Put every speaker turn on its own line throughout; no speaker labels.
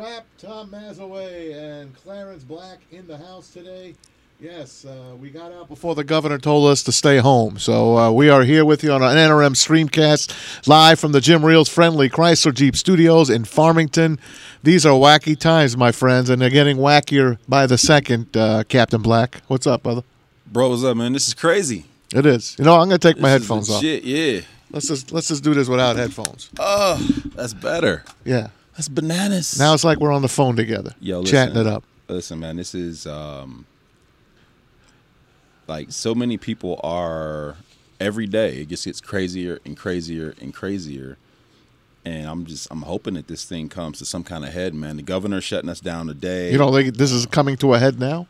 Rap. Tom Mazawey and Clarence Black in the house today. Yes, uh, we got out before the governor told us to stay home. So uh, we are here with you on an NRM streamcast live from the Jim Riehl's friendly Chrysler Jeep Studios in Farmington. These are wacky times, my friends, and they're getting wackier by the second, uh, Captain Black. What's up, brother?
Bro, what's up, man? This is crazy.
It is. You know, I'm going to take my
This is
headphones off.
legit, Yeah.
Let's just let's just do this without headphones.
Oh, that's better.
Yeah.
That's bananas.
Now it's like we're on the phone together,
Yo,
chatting it up.
Listen, man, this is um like so many people are every day. It just gets crazier and crazier and crazier. And I'm just I'm hoping that this thing comes to some kind of head, man. The governor's shutting us down today.
You don't think this is coming to a head now?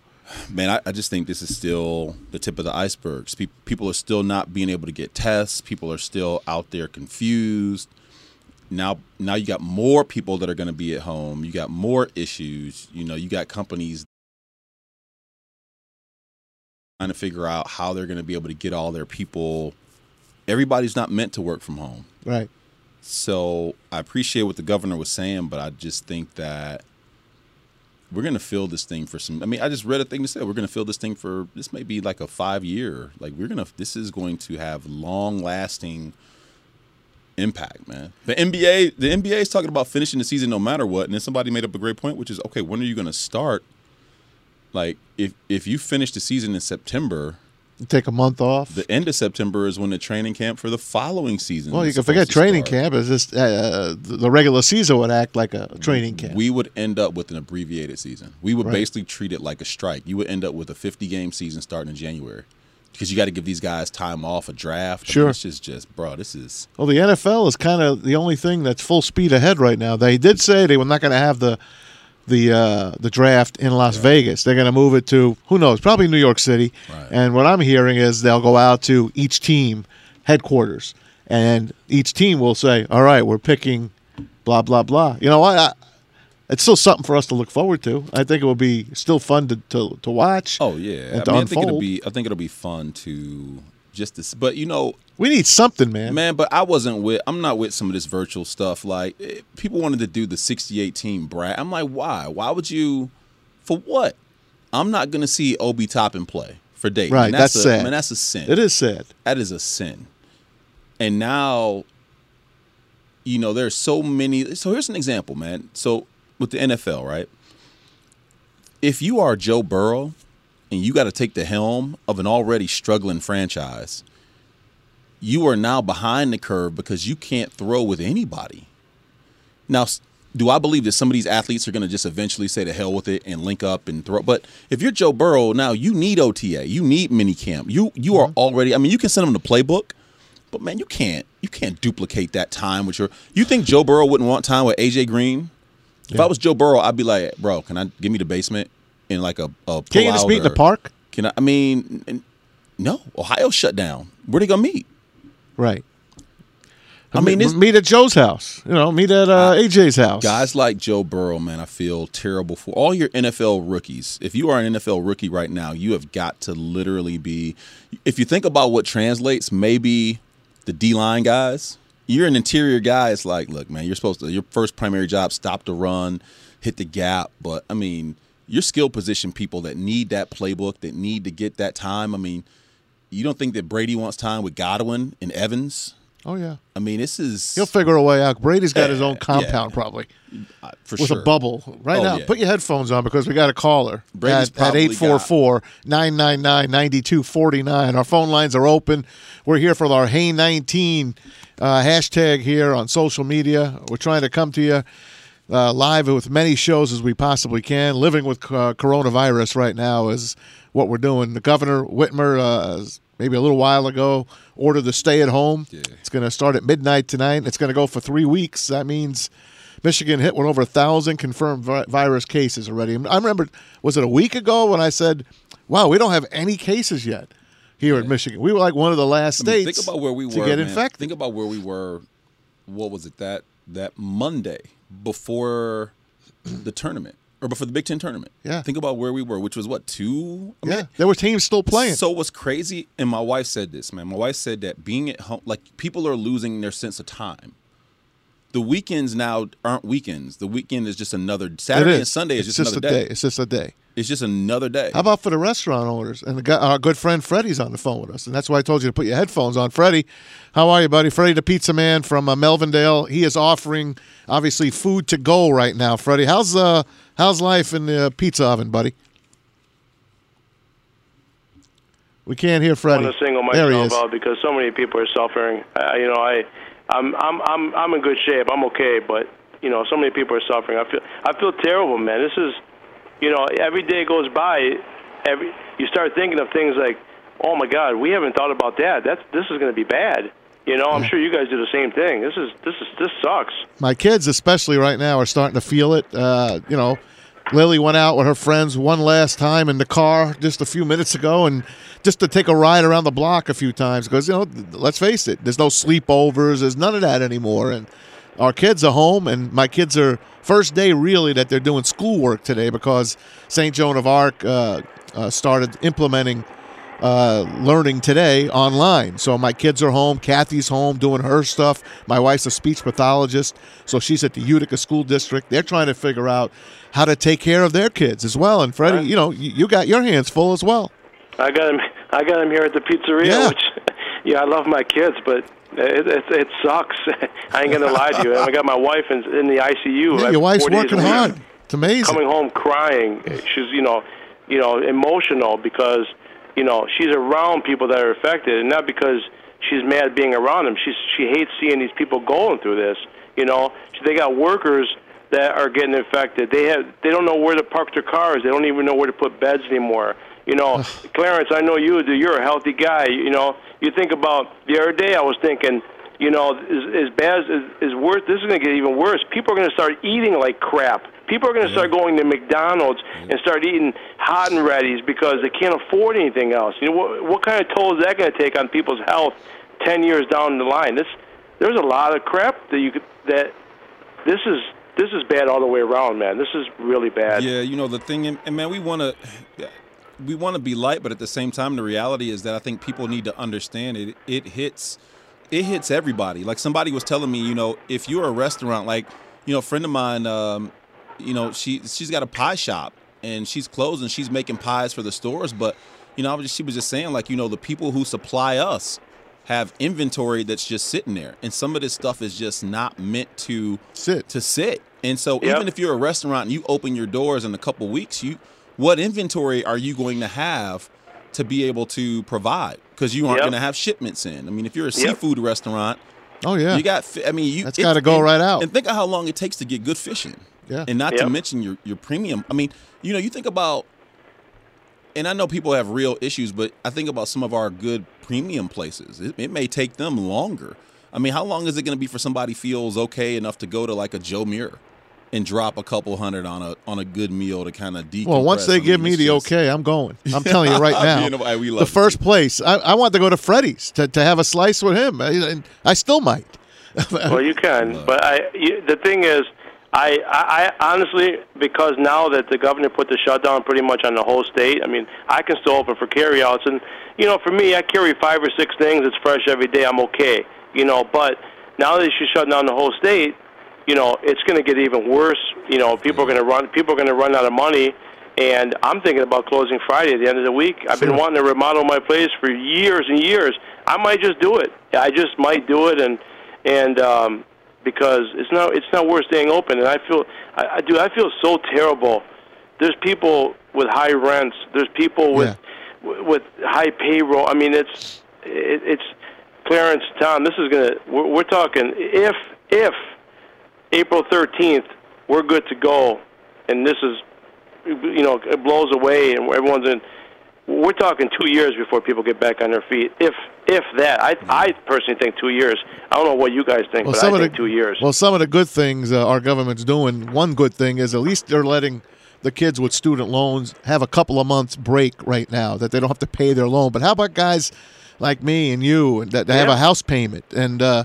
man, I, I just think this is still the tip of the iceberg. People are still not being able to get tests. People are still out there confused. Now, now you got more people that are going to be at home. You got more issues. You know, you got companies trying to figure out how they're going to be able to get all their people. Everybody's not meant to work from home.
Right.
So I appreciate what the governor was saying, but I just think that we're gonna feel this thing for some. I mean, I just read a thing that said we're gonna feel this thing for this may be like a five year. Like we're gonna. This is going to have long lasting impact, man. The NBA, the NBA is talking about finishing the season no matter what. And then somebody made up a great point, which is okay. When are you gonna start? Like if if you finish the season in September,
You take a month off.
the end of September is when the training camp for the following season.
well, you
is
can forget training
start.
camp. It's just uh, the the regular season would act like a training camp.
We would end up with an abbreviated season. We would
Right.
basically treat it like a strike. You would end up with a 50 game season starting in January because you got to give these guys time off a draft. I mean,
Sure.
it's just, just, bro, this is.
well, the NFL is kind of the only thing that's full speed ahead right now. They did say they were not going to have the the uh, the draft in Las Vegas. They're going to move it to who knows, probably New York City.
Right.
And what I'm hearing is they'll go out to each team headquarters, and each team will say, "All right, we're picking blah blah blah." You know what? I, it's still something for us to look forward to. I think it will be still fun to to, to watch.
Oh, yeah. I, mean, I think it'll be, I think it'll be fun to just this. But, you know,
We need something, man.
man, but I wasn't with, I'm not with some of this virtual stuff. Like, eh, people wanted to do the 68 team brag. I'm like, why? Why would you, for what? I'm not going to see Obi Toppin play for Dayton.
Right,
And
that's
a,
sad.
Man, that's a sin.
It is sad.
that is a sin. And now, you know, there's so many. So here's an example, man. So with the NFL, right? If you are Joe Burrow and you got to take the helm of an already struggling franchise, you are now behind the curve because you can't throw with anybody. Now, do I believe that some of these athletes are going to just eventually say to hell with it and link up and throw? But if you're Joe Burrow now, you need OTA, you need minicamp. You you are mm-hmm. already. I mean, you can send them the playbook, but man, you can't you can't duplicate that time with your. You think Joe Burrow wouldn't want time with AJ Green? If I was Joe Burrow, I'd be like, bro, can I give me the basement in like a, a
Can't you just meet in the park?
Can I? I mean, no. Ohio shut down. Where they gonna meet?
Right.
I mean,
meet, meet at Joe's house. You know, meet at uh, AJ's house.
guys like Joe Burrow, man, I feel terrible for all your NFL rookies. If you are an NFL rookie right now, you have got to literally be. If you think about what translates, maybe the D line guys. You're an interior guy. It's like, look, man, you're supposed to. Your first primary job, stop the run, hit the gap. But I mean, your skill position people that need that playbook, that need to get that time. I mean, you don't think that Brady wants time with Godwin and Evans?
Oh yeah,
I mean, this is
he'll figure a way out. Brady's got his own compound
yeah.
probably
uh, for sure.
with
sure
a bubble. Right
Oh,
now,
yeah.
put your headphones on because we got a caller
Brady's
at, at
probably
844-999-9249. Our phone lines are open. We're here for our Hey 19 uh, hashtag here on social media. We're trying to come to you uh, live with many shows as we possibly can. Living with uh, coronavirus right now is what we're doing. The governor Whitmer, uh, maybe a little while ago, ordered the stay at home.
Yeah.
It's going to start at midnight tonight. It's going to go for three weeks. That means Michigan hit one over a thousand confirmed vi- virus cases already. I remember, was it a week ago when I said, "Wow, we don't have any cases yet here in Michigan. We were like one of the last
I mean,
states
think about where we were
to get
man.
infected."
Think about where we were. What was it that that Monday before the tournament or before the Big Ten tournament?
Yeah.
Think about where we were, which was what two? I mean,
yeah, there were teams still playing.
So what's crazy, and my wife said this, man. My wife said that being at home, like people are losing their sense of time. the weekends now aren't weekends. The weekend is just another Saturday and Sunday is
it's
just,
just
another
a
day.
day. It's just a day.
It's just another day.
How about for the restaurant owners? And the guy, our good friend Fredi's on the phone with us, and that's why I told you to put your headphones on. Fredi, how are you, buddy? Fredi, the pizza man from uh, Melvindale. He is offering obviously food to go right now. Freddie, how's uh how's life in the pizza oven, buddy? We can't hear
Fredi.
I
want to single myself out because so many people are suffering. Uh, you know, I, I'm, I'm, I'm, I'm in good shape. I'm okay, but you know, so many people are suffering. I feel, I feel terrible, man. This is, you know, every day goes by, every you start thinking of things like, oh my God, we haven't thought about that. That's this is going to be bad. You know, I'm sure you guys do the same thing. This is, this is, this sucks.
my kids especially right now are starting to feel it uh, you know lily went out with her friends one last time in the car just a few minutes ago and just to take a ride around the block a few times because you know let's face it there's no sleepovers there's none of that anymore and our kids are home and my kids are first day really that they're doing schoolwork today because st joan of arc uh, uh, started implementing uh, learning today online. So my kids are home. Kathy's home doing her stuff. My wife's a speech pathologist, so she's at the Utica School District. They're trying to figure out how to take care of their kids as well. And Fredi, you know, you, you got your hands full as well.
I got him. I got him here at the pizzeria.
Yeah.
Which, yeah, I love my kids, but it it, it sucks. I ain't gonna lie to you. I got my wife in, in the ICU.
Yeah, your wife's
four days a
working hard. It's amazing.
Coming home crying. She's you know, you know, emotional because you know she's around people that are affected, and not because she's mad being around them. She's she hates seeing these people going through this. You know, they got workers that are getting infected. They have they don't know where to park their cars. They don't even know where to put beds anymore. You know, Clarence, I know you. You're a healthy guy. You know, you think about the other day. I was thinking, you know, as, as bad as is worse. This is going to get even worse. People are going to start eating like crap. People are going to start going to McDonald's and start eating hot and ready's because they can't afford anything else. You know, what, what kind of toll is that going to take on people's health ten years down the line? This, there's a lot of crap that you could that. This is this is bad all the way around, man. This is really bad.
Yeah, you know the thing, and man, we want to we want to be light, but at the same time, the reality is that I think people need to understand it. It hits it hits everybody. Like somebody was telling me, you know, if you're a restaurant, like you know, a friend of mine, um, you know, she she's got a pie shop and she's closing. She's making pies for the stores, but you know, I was just, she was just saying, like, you know, the people who supply us have inventory that's just sitting there, and some of this stuff is just not meant to
Sit.
to sit. And so
Yep.
even if you're a restaurant and you open your doors in a couple weeks, you what inventory are you going to have to be able to provide? Because you aren't
Yep.
going to have shipments in. I mean, if you're a
Yep.
seafood restaurant,
Oh yeah.
you got. I mean, you
That's
it-
gotta go
and-
right out.
And think of how long it takes to get good fishing.
Yeah.
And not to mention your your premium. I mean, you know, you think about. And I know people have real issues, but I think about some of our good premium places. It, it may take them longer. I mean, how long is it going to be for somebody feels okay enough to go to like a Joe Muer and drop a couple hundred on a on a good meal to kind of decompress?
well, once they
I
give me the
just-
okay, I'm going. I'm telling you right now.
You know, we love
the
it,
first
too.
place, I, I want to go to Fredi's to, to have a slice with him. I, and I still might.
Well, you can, but I. You, the thing is, I, I, I honestly, because now that the governor put the shutdown pretty much on the whole state, I mean, I can still open for carryouts, and you know, for me, I carry five or six things. It's fresh every day. I'm okay, you know. But now that she's shutting down the whole state, you know, it's going to get even worse. You know, people are going to run. People are going to run out of money. And I'm thinking about closing Friday at the end of the week. I've been wanting to remodel my place for years and years. I might just do it. I just might do it, and and um, because it's not it's not worth staying open. And I feel I, I do I feel so terrible. There's people with high rents. There's people with w with high payroll. I mean, it's it, it's Clarence Tom. This is gonna we're, we're talking if if April 13th we're good to go, and this is you know it blows away and everyone's in. We're talking two years before people get back on their feet. If if that, I I personally think two years. I don't know what you guys think,
Well,
but
some
I
of
think
the
two years.
Well, some of the good things uh, our government's doing. One good thing is at least they're letting the kids with student loans have a couple of months break right now that they don't have to pay their loan. But how about guys like me and you that, that have a house payment and. Uh,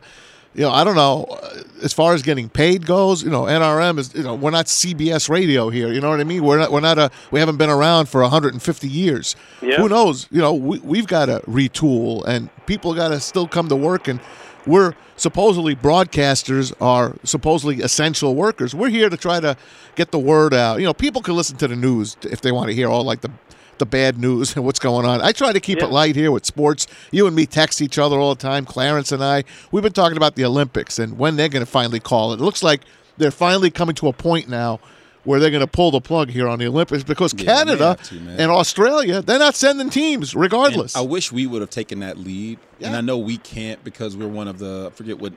you know, I don't know. uh, As far as getting paid goes, you know, NRM is. You know, we're not CBS Radio here. You know what I mean? We're not. We're not a. We haven't been around for 150 years.
Yeah.
Who knows? You know, we, we've got to retool, and people got to still come to work and we're supposedly broadcasters are supposedly essential workers. We're here to try to get the word out. You know, people can listen to the news if they want to hear all like the the bad news and what's going on. I try to keep
Yeah.
it light here with sports. You and me text each other all the time. Clarence and I, we've been talking about the Olympics and when they're going to finally call it. It looks like they're finally coming to a point now where they're going to pull the plug here on the Olympics because
Yeah,
Canada
to,
and Australia, they're not sending teams
And
regardless.
I wish we would have taken that lead, and I know we can't because we're one of the I forget what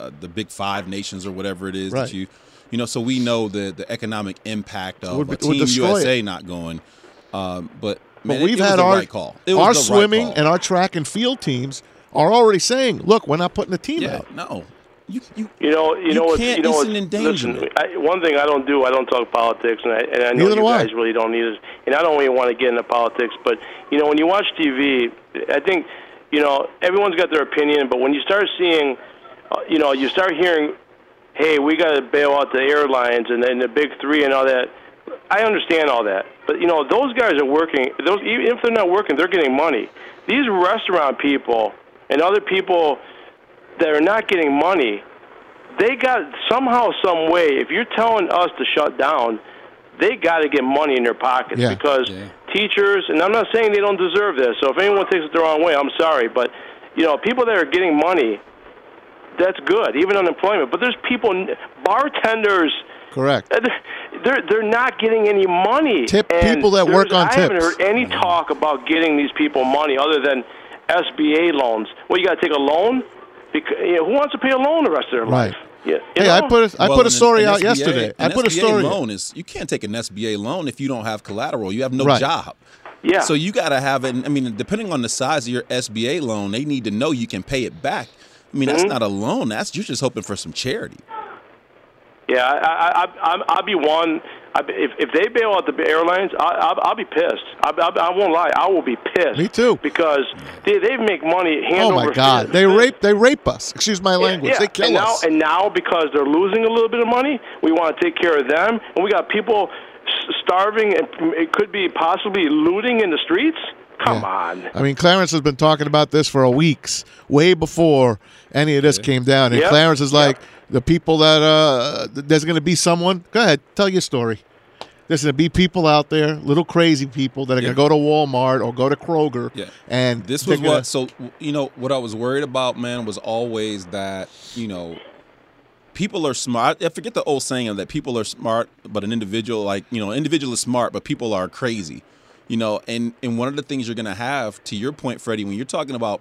uh, the big five nations or whatever it is
Right.
that you, you know. So we know the the economic impact of
Would
a Team
destroy
USA not going. Um, but
But
man, it-
we've
it was
had
the
our
right call. It was
our
the right
swimming
call.
and our track and field teams are already saying, "Look, we're not putting the team
yeah,
out."
no, you you
You know, you,
You
know what?
can't-
You know
it's
what?
an
Listen. I, one thing I don't do, I don't talk politics, and I, and I know
Neither
you
do I.
guys really don't either. And I don't even want to get into politics, but you know, when you watch TV, I think you know everyone's got their opinion, but when you start seeing, uh, you know, you start hearing, "Hey, we got to bail out the airlines and then the big three and all that." I understand all that, but you know, those guys are working. Those even if they're not working, they're getting money. These restaurant people and other people that are not getting money, they got somehow, some way. If you're telling us to shut down, they got to get money in their pockets
Yeah.
because
Yeah.
teachers. And I'm not saying they don't deserve this. So if anyone takes it the wrong way, I'm sorry, but you know, people that are getting money, that's good, even unemployment. But there's people, bartenders.
Correct.
uh, They're they're not getting any money.
Tip
And
people that work
there's-
on
I haven't heard any talk about getting these people money other than SBA loans. Well, you got to take a loan. Because, you know, who wants to pay a loan the rest of their
Right.
life? Yeah, you
Hey, I put a, I
Well,
put a story
an
out
SBA
yesterday. I
an
put a
SBA
story.
loan is you can't take an SBA loan if you don't have collateral. You have no
Right.
job.
yeah.
So you got to have it. I mean, depending on the size of your SBA loan, they need to know you can pay it back. I mean, that's
Mm-hmm.
not a loan. That's you're just hoping for some charity.
Yeah, I, I, I, I'm- I'll be one. I, if if they bail out the airlines, I, I'll, I'll be pissed. I, I, I won't lie. I will be pissed.
Me too.
Because they they make money at hand
Oh my
over
God!
fist.
They rape they rape us. Excuse my language.
Yeah,
They kill us.
and now,
us.
And now, because they're losing a little bit of money, we want to take care of them, and we got people starving, and it could be possibly looting in the streets. Come
Yeah.
on.
I mean, Clarence has been talking about this for a weeks, way before any of this came down. And
Yep.
Clarence is like, the people that uh, there's going to be someone. Go ahead, tell your story. There's going to be people out there, little crazy people that are
Yeah.
going to go to Walmart or go to Kroger.
Yeah.
And
This was
gonna-
what. So you know what I was worried about, man, was always that you know people are smart. I forget the old saying that people are smart, but an individual like you know, individual is smart, but people are crazy. You know, and and one of the things you're gonna have, to your point, Fredi, when you're talking about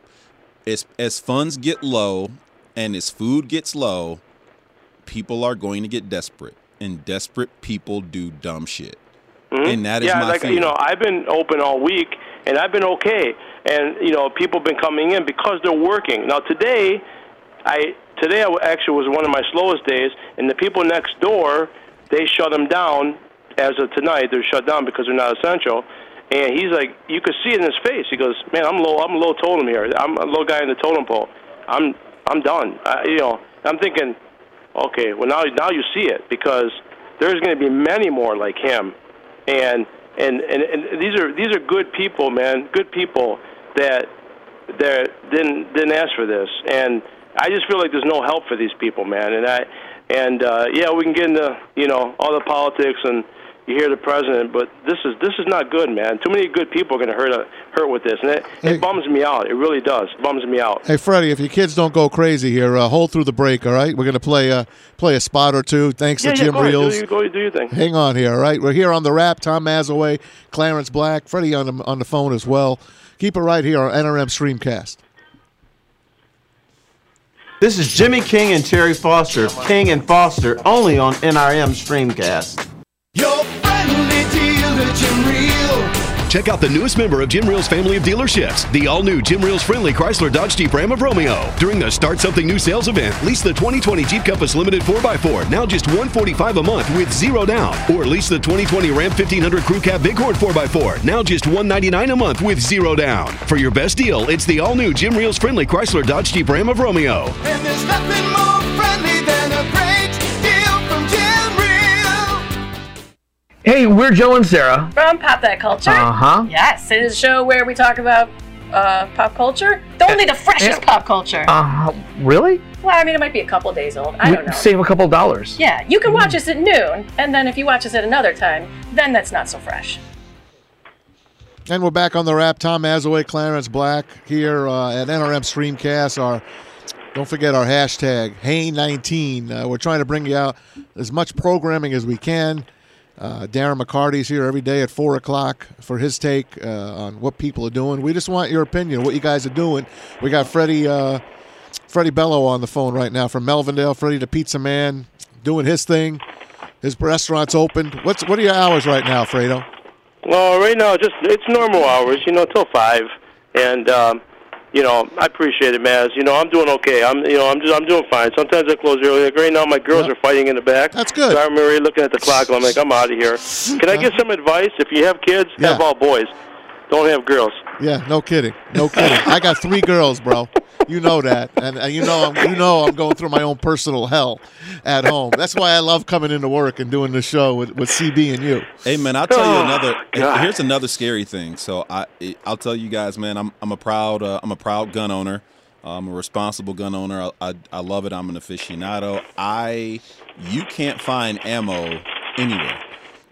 as as funds get low and as food gets low, people are going to get desperate, and desperate people do dumb shit. And that is
Mm-hmm. yeah, like you know, I've been open all week, and I've been okay. And you know, people have been coming in because they're working. Now today, I today I actually was one of my slowest days, and the people next door they shut them down. As of tonight, they're shut down because they're not essential. And he's like, you could see it in his face. He goes, "Man, I'm low. I'm a low totem here. I'm a low guy in the totem pole. I'm I'm done. I, you know, I'm thinking, okay, well now now you see it because there's going to be many more like him, and and and, and these are these are good people, man, good people that that didn't didn't ask for this, and I just feel like there's no help for these people, man, and I and uh, yeah, we can get into you know all the politics and. You hear the president, but this is this is not good, man. Too many good people are going to hurt uh, hurt with this, and it,
Hey.
it bums me out. It really does. It bums me out.
Hey Fredi, if your kids don't go crazy here, uh, hold through the break. All right, we're going to play uh, play a spot or two. Thanks
yeah,
to
yeah,
Jim
go ahead,
Reels.
do, you- go do your thing.
Hang on here, all right? We're here on the Rap. Tom Mazawey, Clarence Black, Fredi on the, on the phone as well. Keep it right here on NRM Streamcast.
This is Jimmy King and Terry Foster, King and Foster, only on NRM Streamcast.
Check out the newest member of Jim Riehl's family of dealerships, the all new Jim Riehl's friendly Chrysler Dodge Jeep Ram of Romeo. During the Start Something New sales event, lease the 2020 Jeep Compass Limited 4x4, now just 145 a month with zero down. Or lease the 2020 Ram 1500 Crew Cab Bighorn 4x4, now just 199 a month with zero down. For your best deal, it's the all new Jim Reel's friendly Chrysler Dodge Jeep Ram of Romeo.
We're Joe and Sarah.
from Pop That Culture.
Uh huh.
Yes, it is a show where we talk about
uh, pop culture. The only the freshest pop culture.
Uh, really?
well, I mean, it might be a couple days old. I don't know.
Save a couple dollars.
Yeah, you can watch us at noon, and then if you watch us at another time, then that's not so fresh.
And we're back on the Rap. Tom Mazawey, Clarence Black here uh, at NRM Streamcast. Our don't forget our hashtag Hain19. Uh, we're trying to bring you out as much programming as we can. Uh, Darren McCarty's here every day at four o'clock for his take uh, on what people are doing. We just want your opinion, what you guys are doing. We got Fredi uh, Fredi Bello on the phone right now from Melvindale. Fredi the Pizza Man doing his thing. His restaurant's open. What's what are your hours right now, Fredo?
Well, right now, just it's normal hours, you know, till five, and um, you know, I appreciate it, Maz. You know, I'm doing okay. I'm, you know, I'm just, I'm doing fine. Sometimes I close early. Like right now, my girls
Yeah.
are fighting in the back.
That's good.
So I'm already looking at the clock. I'm like, I'm out of here. Can I get some advice? If you have kids,
Yeah.
have all boys. Don't have girls.
Yeah, no kidding, no kidding. I got three girls, bro. You know that, and, and you know I'm, you know I'm going through my own personal hell at home. That's why I love coming into work and doing the show with, with CB and you.
Hey man, I'll tell you
Oh,
another.
God.
Here's another scary thing. So I, I'll tell you guys, man. I'm, I'm a proud, uh, I'm a proud gun owner. I'm a responsible gun owner. I, I, I love it. I'm an aficionado. I, you can't find ammo anywhere.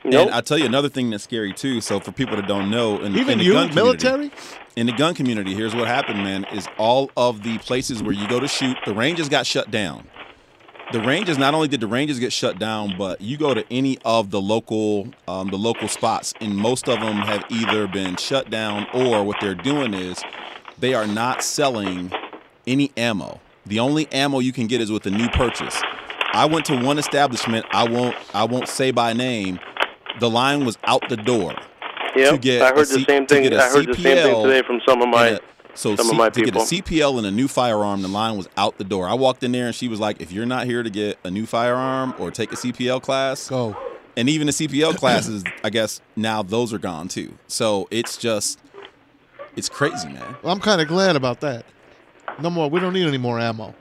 Nope.
And I'll tell you another thing that's scary too. So for people that don't know, in,
Even
in the
you,
gun
military.
in the gun community, here's what happened, man, is all of the places where you go to shoot, the ranges got shut down. The ranges, not only did the ranges get shut down, but you go to any of the local um, the local spots, and most of them have either been shut down or what they're doing is they are not selling any ammo. The only ammo you can get is with a new purchase. I went to one establishment, I won't I won't say by name. The line was out the door.
Yep.
to get
I
a
heard the same thing.
get a
I heard the same thing today from some of my.
and a- so
some of
C-
my
to get a. CPL and a new firearm, the line was out the door. I walked in there and she was like, "If you're not here to get a new firearm or take a CPL class,
Go.
and even the CPL classes, I guess now those are gone too. So it's just, it's crazy, man.
Well, I'm kind of glad about that. No more. We don't need any more ammo.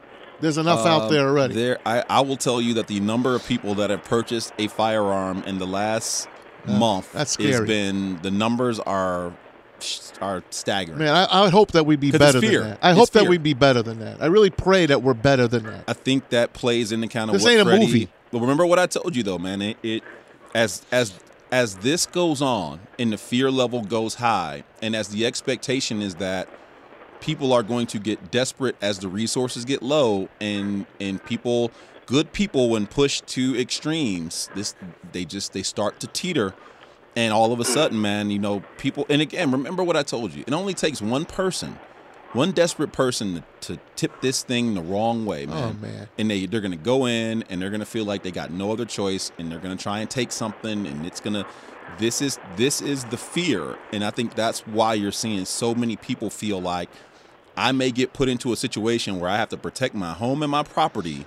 There's enough out
Um,
there already.
There, I, I will tell you that the number of people that have purchased a firearm in the last month
that's
has been the numbers are are staggering.
Man, I, I would hope that we'd be better than that. I
It's
hope that
fear.
we be better than that. I really pray that we're better than that.
I think that plays into kind of
This
what
ain't a movie.
But remember what I told you though, man. It, it as as as this goes on and the fear level goes high, and as the expectation is that people are going to get desperate as the resources get low, and and people, good people, when pushed to extremes, this they just they start to teeter. And all of a sudden, man, you know, people. And again, remember what I told you. It only takes one person, one desperate person, to, to tip this thing the wrong way, oh, man.
Oh, man.
And they they're gonna go in and they're gonna feel like they got no other choice, and they're gonna try and take something, and it's gonna. This is this is the fear, and I think that's why you're seeing so many people feel like I may get put into a situation where I have to protect my home and my property,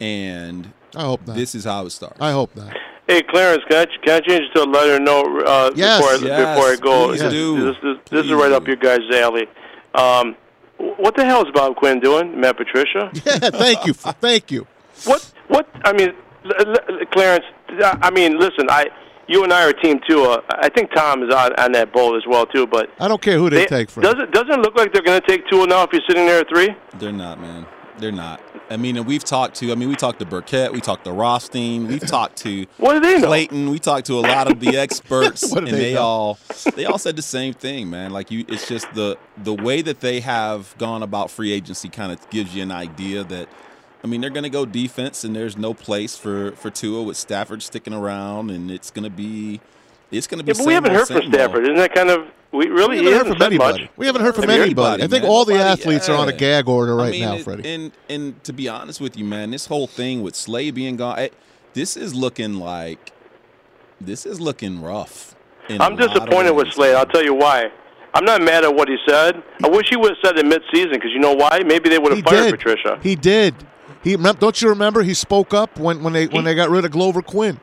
and
I hope not.
this is how it starts.
I hope not.
Hey, Clarence, can I, can I change it to a letter note uh,
Yes.
before, I,
Yes,
before I go?
please
this,
do.
This, this, this is
Please
right up
do.
your guys' alley. Um, what the hell is Bob Quinn doing, Matt Patricia?
Yeah, thank you. Thank you.
What? What? I mean, l- l- Clarence. I mean, listen. I, you and I are a team too. Uh, I think Tom is on, on that boat as well too. But
I don't care who they,
they-
take from.
does it doesn't look like they're going to take two now if you're sitting there at three?
They're not, man. They're not. I mean, and we've talked to. I mean, we talked to Burkett. We talked to Rothstein. We've talked to
What do they know?
Clayton. We talked to a lot of the experts,
What
and
they
they, all they all said the same thing, man. Like you, it's just the the way that they have gone about free agency kind of gives you an idea that. I mean, they're going to go defense, and there's no place for for Tua with Stafford sticking around, and it's going to be it's going to be.
Yeah, but we haven't heard from
same old.
Stafford. Isn't that kind of we really
we haven't heard from anybody.
much.
We haven't heard from
Have you heard
anybody. I think
man?
all the
Nobody-
athletes are on a gag order right
I mean,
now,
and,
Fredi.
And and to be honest with you, man, this whole thing with Slay being gone, I, this is looking like this is looking rough. in a
I'm disappointed with
ways,
Slade. I'll tell you why. I'm not mad at what he said. I wish he would have said it mid-season because you know why? Maybe they would have fired
did.
Patricia.
He did. He don't you remember? He spoke up when, when they when they got rid of Glover Quin.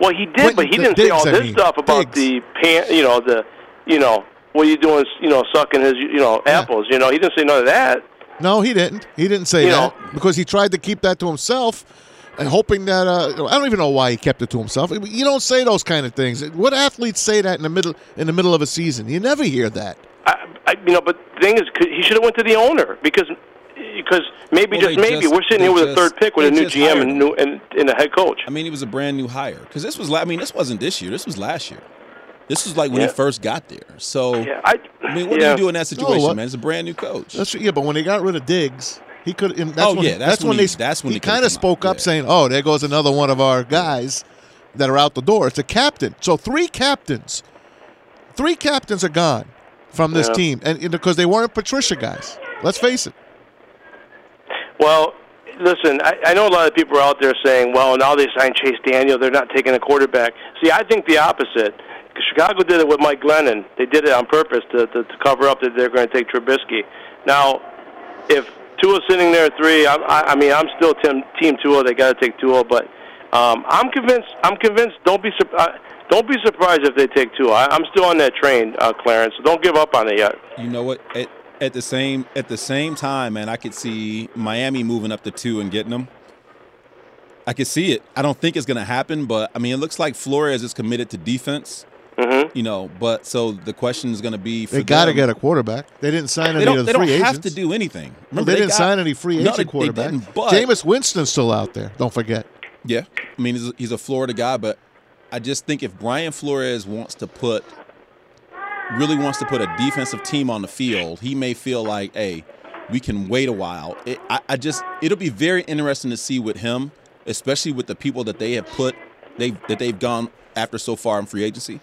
Well, he did,
Quentin
but he didn't say
Diggs,
all
I
this
mean.
stuff about
Diggs.
the pan. You know the, you know what are you doing? You know sucking his you know
Yeah.
apples. You know he didn't say none of that.
No, he didn't. He didn't say
You
that
know-
because he tried to keep that to himself, and hoping that uh, I don't even know why he kept it to himself. You don't say those kind of things. What athletes say that in the middle in the middle of a season? You never hear that.
I, I, I, you know, but the thing is, he should have went to the owner because because maybe
Well,
just maybe
just-
we're sitting here with a third pick with a new GM and new and, and a head coach.
I mean, he was a brand new hire because this was. la- I mean, this wasn't this year. This was last year. This was like when
Yeah.
he first got there. So
Yeah, I,
I mean, what
yeah.
do you do in that situation,
what-
man? It's a brand new coach.
That's yeah, but when they got rid of Diggs, he could. And that's
Oh,
when,
yeah, that's
that's
when
when
he-
they.
that's when
he
he
kind of spoke up,
yeah.
saying, "Oh, there goes another one of our guys that are out the door." It's a captain. So three captains, three captains are gone from this
Yeah.
team, and and because they weren't Patricia guys. Let's face it.
Well, listen, I, I know a lot of people are out there saying, well, now they signed Chase Daniel, they're not taking a quarterback. See, I think the opposite. Chicago did it with Mike Glennon. They did it on purpose to, to, to cover up that they're going to take Trubisky. Now, if Tua's sitting there at three, I, I, I mean, I'm still team, team Tua. They got to take Tua, but um, I'm convinced. I'm convinced. Don't be sur- uh, don't be surprised if they take Tua. I, I'm still on that train, uh, Clarence. So don't give up on it yet.
You know what? At, at the same at the same time, man, I could see Miami moving up to two and getting them. I could see it. I don't think it's going to happen, but I mean, it looks like Flores is committed to defense.
Mm-hmm.
You know, but so the question is going to be: for
They got to get a quarterback. They didn't sign
They
any
don't.
of
They don't have
agents.
to do anything.
Well,
Remember,
they, didn't
got-
sign any free
No,
agent
they- they
quarterback.
didn't, but
Jameis Winston's still out there. Don't forget.
Yeah, I mean he's a Florida guy, but I just think if Brian Flores wants to put really wants to put a defensive team on the field, he may feel like, hey, we can wait a while. It, I, I just it'll be very interesting to see with him, especially with the people that they have put they that they've gone after so far in free agency.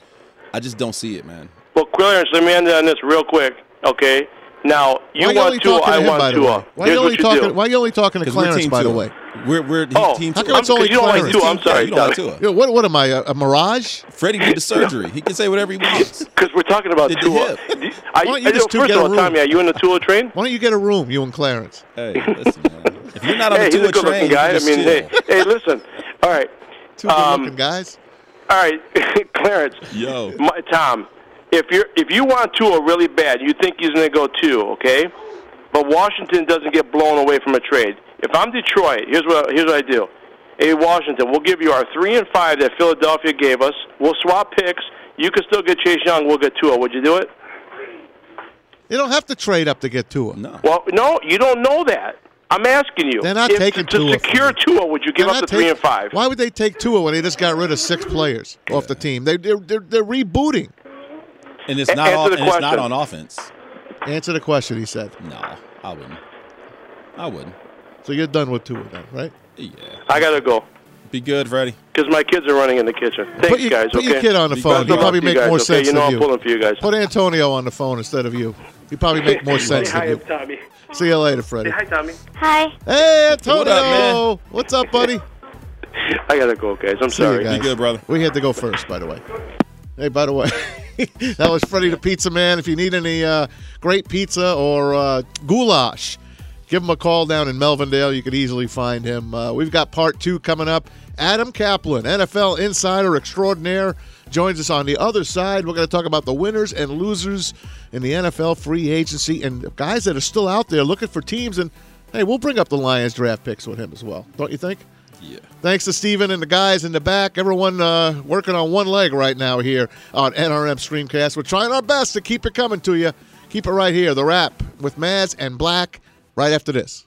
I just don't see it, man.
Well, Clarence, let me end on this real quick. Okay. Now you
why
want Tua,
talking
I want
by the
Tua.
Why
Here's
you only talking? Why you only talking to
Because
Clarence? By the way,
we're we're
Oh,
team
How come it's
I'm-
only
'cause you don't like
Clarence?
Tua. I'm sorry,
You don't like
Tommy.
Tua.
Yo, what what am I? A, a mirage?
Fredi did the surgery. He can say whatever he wants.
Because we're talking about
Did the
Tua.
hip.
Do- I,
Why don't you
I-
just two
first
get
of
a
all,
room?
Tommy, are you in the Tua train?
Why don't you get a room, you and Clarence?
Hey, listen, man. If you're not on
hey,
the
he's a
Tua
good-looking
train,
guy. I mean,
just
hey, hey, listen. All right,
Two good
Um,
looking guys.
all right, Clarence.
Yo.
My, Tom, if you're if you want Tua really bad, you think he's going to go two, okay? But Washington doesn't get blown away from a trade. If I'm Detroit, here's what here's what I do. Hey, Washington, we'll give you our three and five that Philadelphia gave us. We'll swap picks. You can still get Chase Young. We'll get Tua. Would you do it?
You don't have to trade up to get Tua.
No.
Well, no, you don't know that. I'm asking you.
They're not
if,
taking
to,
Tua
to
from
secure. Tua. Would you give
They're
up the
not
three and five?
Why would they take Tua when they just got rid of six players off the team? They they're, they're, they're rebooting.
And it's not
answer
all,
the
and it's not on offense.
Answer the question. He said.
No, I wouldn't. I wouldn't.
So you're done with two of them, right?
Yeah.
I gotta go
Be good, Fredi.
because my kids are running in the kitchen. Thanks,
put your,
guys.
put
okay.
your kid on the
Be
phone. He'll probably
You
make
guys,
more
okay?
sense
You know
than
I'm
you.
pulling for you guys.
Put Antonio on the phone instead of you. He probably make more sense
Hi,
than
I'm
you.
Tommy.
See you later, Fredi.
Hi, Tommy.
Hi.
Hey, Antonio.
What up, man?
What's up, buddy?
I gotta go, guys. I'm
See you
sorry.
guys.
Be good, brother.
We had to go first, by the way. Hey, by the way, that was Fredi the Pizza Man. If you need any uh, great pizza or uh, goulash, give him a call down in Melvindale. You could easily find him. Uh, we've got part two coming up. Adam Caplan, NFL insider extraordinaire, joins us on the other side. We're going to talk about the winners and losers in the NFL free agency and guys that are still out there looking for teams. And hey, we'll bring up the Lions draft picks with him as well, don't you think?
Yeah.
Thanks to Steven and the guys in the back. Everyone uh, working on one leg right now here on NRM Streamcast. We're trying our best to keep it coming to you. Keep it right here. The Rap with Maz and Black right after this.